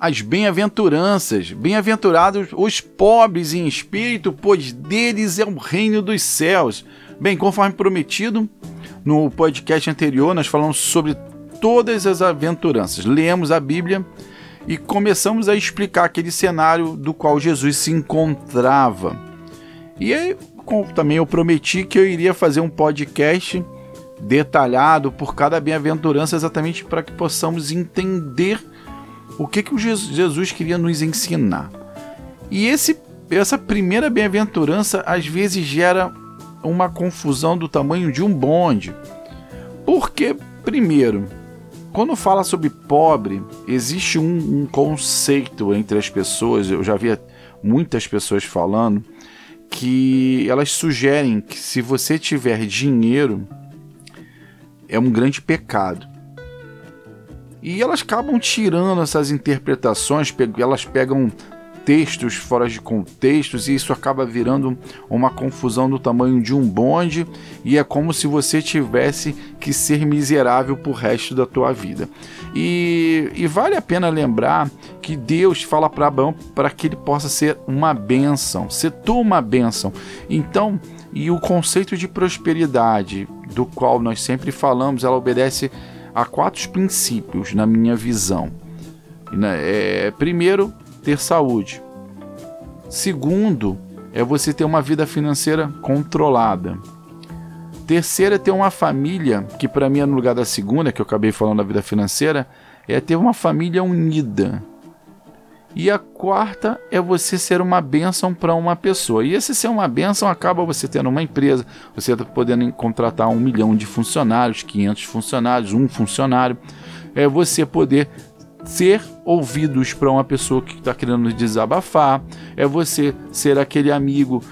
as bem-aventuranças. Bem-aventurados os pobres em espírito, pois deles é o reino dos céus. Bem, conforme prometido, no podcast anterior nós falamos sobre todas as aventuranças. Lemos a Bíblia e começamos a explicar aquele cenário do qual Jesus se encontrava. E aí, também eu prometi que eu iria fazer um podcast detalhado por cada bem-aventurança, exatamente para que possamos entender o que, que Jesus queria nos ensinar. E esse, essa primeira bem-aventurança às vezes gera uma confusão do tamanho de um bonde. Porque, primeiro, quando fala sobre pobre, existe um, um conceito entre as pessoas, eu já vi muitas pessoas falando, que elas sugerem que se você tiver dinheiro, é um grande pecado. E elas acabam tirando essas interpretações, elas pegam textos fora de contextos e isso acaba virando uma confusão do tamanho de um bonde e é como se você tivesse que ser miserável por resto da tua vida. E, e vale a pena lembrar que Deus fala para Abraão para que ele possa ser uma bênção, ser tu uma bênção. Então, e o conceito de prosperidade, do qual nós sempre falamos, ela obedece há quatro princípios na minha visão. É, primeiro, ter saúde. Segundo, é você ter uma vida financeira controlada. Terceiro é ter uma família, que para mim é no lugar da segunda, que eu acabei falando da vida financeira, é ter uma família unida. E a quarta é você ser uma bênção para uma pessoa. E esse ser uma bênção acaba você tendo uma empresa, você tá podendo contratar um milhão de funcionários, 500 funcionários, um funcionário. É você poder ser ouvidos para uma pessoa que está querendo desabafar. É você ser aquele amigo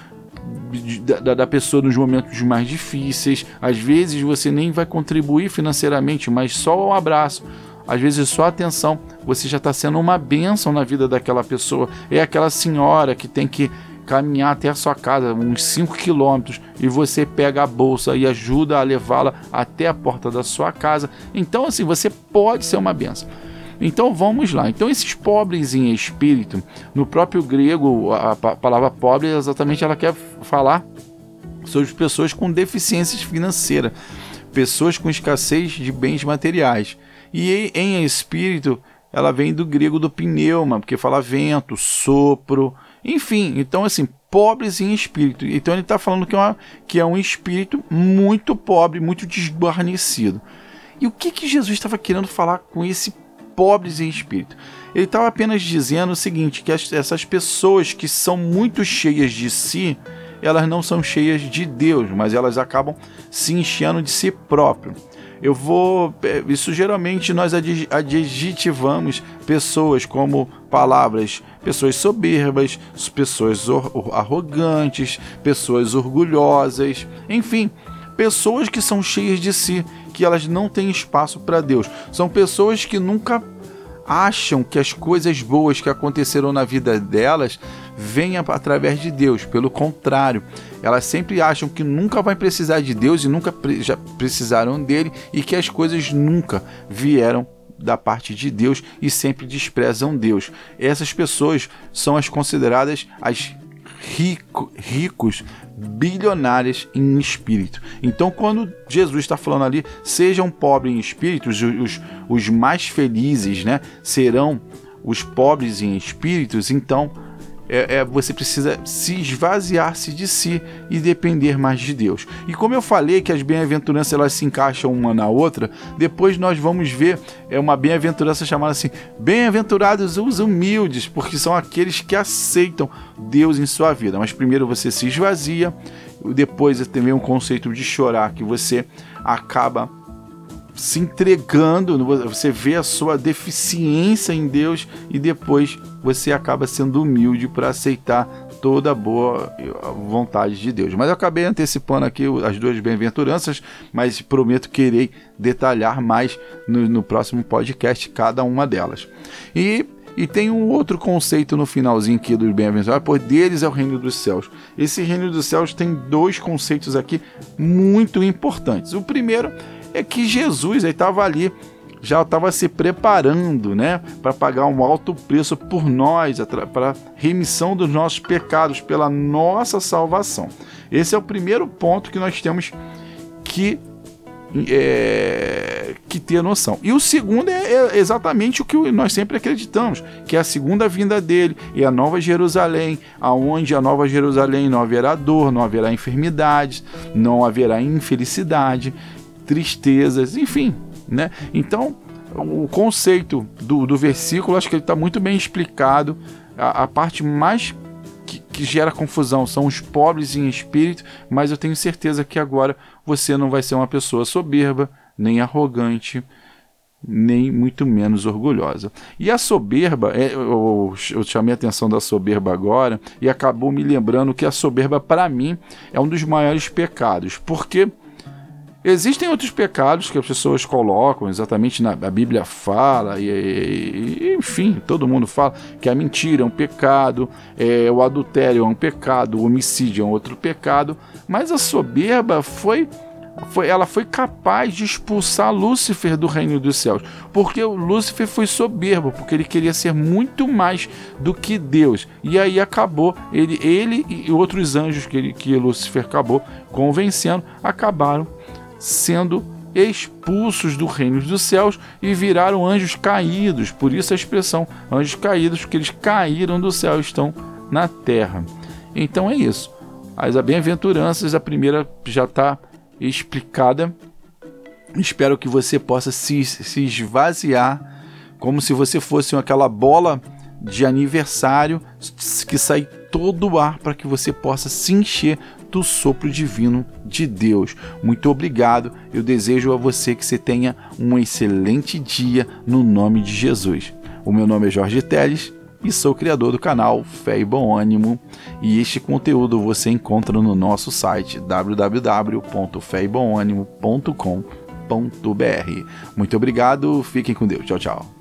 da, da, pessoa nos momentos mais difíceis. Às vezes você nem vai contribuir financeiramente, mas só um abraço, às vezes só atenção, você já está sendo uma bênção na vida daquela pessoa. É aquela senhora que tem que caminhar até a sua casa, uns 5 quilômetros, e você pega a bolsa e ajuda a levá-la até a porta da sua casa. Então, assim, você pode ser uma bênção. Então vamos lá. Então esses pobres em espírito, no próprio grego, a palavra pobre exatamente ela quer falar sobre pessoas com deficiências financeiras, pessoas com escassez de bens materiais. E em espírito, ela vem do grego do pneuma, porque fala vento, sopro, enfim. Então, assim, pobres em espírito. Então, ele está falando que é, uma, que é um espírito muito pobre, muito desguarnecido. E o que, que Jesus estava querendo falar com esse pobres em espírito? Ele estava apenas dizendo o seguinte: que essas pessoas que são muito cheias de si, elas não são cheias de Deus, mas elas acabam se enchendo de si próprio eu vou. É, isso geralmente nós adjetivamos pessoas como palavras, pessoas soberbas, pessoas arrogantes, pessoas orgulhosas, enfim, pessoas que são cheias de si, que elas não têm espaço para Deus. São pessoas que nunca acham que as coisas boas que aconteceram na vida delas venham através de Deus. Pelo contrário, elas sempre acham que nunca vai precisar de Deus e nunca já precisaram dele e que as coisas nunca vieram da parte de Deus e sempre desprezam Deus. Essas pessoas são as consideradas as rico, ricos, bilionárias em espírito. Então, quando Jesus está falando ali, sejam pobres em espírito, os, os, os mais felizes né, serão os pobres em espíritos, então é, é, você precisa se esvaziar-se de si e depender mais de Deus. E como eu falei que as bem-aventuranças elas se encaixam uma na outra, depois nós vamos ver é uma bem-aventurança chamada assim: bem-aventurados os humildes, porque são aqueles que aceitam Deus em sua vida. Mas primeiro você se esvazia, depois também um conceito de chorar que você acaba se entregando, você vê a sua deficiência em Deus e depois você acaba sendo humilde para aceitar toda a boa vontade de Deus. Mas eu acabei antecipando aqui as duas bem-aventuranças, mas prometo que irei detalhar mais no, no próximo podcast cada uma delas. E e tem um outro conceito no finalzinho aqui dos bem-aventurados, pois deles é o reino dos céus. Esse reino dos céus tem dois conceitos aqui muito importantes. O primeiro é que Jesus estava ali já estava se preparando, né, para pagar um alto preço por nós, para remissão dos nossos pecados, pela nossa salvação. Esse é o primeiro ponto que nós temos que é, que ter noção. E o segundo é, é, exatamente o que nós sempre acreditamos, que é a segunda vinda dele e a Nova Jerusalém, aonde a Nova Jerusalém não haverá dor, não haverá enfermidades, não haverá infelicidade, tristezas, enfim, né? Então, o conceito do, do versículo, acho que ele está muito bem explicado. A, a parte mais que, que, gera confusão são os pobres em espírito, mas eu tenho certeza que agora você não vai ser uma pessoa soberba, nem arrogante, nem muito menos orgulhosa. E a soberba, é, eu, eu chamei a atenção da soberba agora e acabou me lembrando que a soberba, para mim, é um dos maiores pecados, porque Existem outros pecados que as pessoas colocam, exatamente na a Bíblia fala, e, e, enfim, todo mundo fala que a mentira é um pecado, é, o adultério é um pecado, o homicídio é um outro pecado, mas a soberba foi, foi, ela foi capaz de expulsar Lúcifer do reino dos céus, porque Lúcifer foi soberbo, porque ele queria ser muito mais do que Deus, e aí acabou, ele, ele e outros anjos que, ele, que Lúcifer acabou convencendo, acabaram sendo expulsos do reino dos céus e viraram anjos caídos. Por isso a expressão anjos caídos, porque eles caíram do céu e estão na terra. Então é isso. As bem-aventuranças, a primeira já está explicada. Espero que você possa se, se esvaziar como se você fosse aquela bola de aniversário que sai todo o ar para que você possa se encher do sopro divino de Deus. Muito obrigado. Eu desejo a você que você tenha um excelente dia no nome de Jesus. O meu nome é Jorge Teles e sou criador do canal Fé e Bom Ânimo. E este conteúdo você encontra no nosso site www.feibomânimo.com.br. Muito obrigado, fiquem com Deus. Tchau, tchau.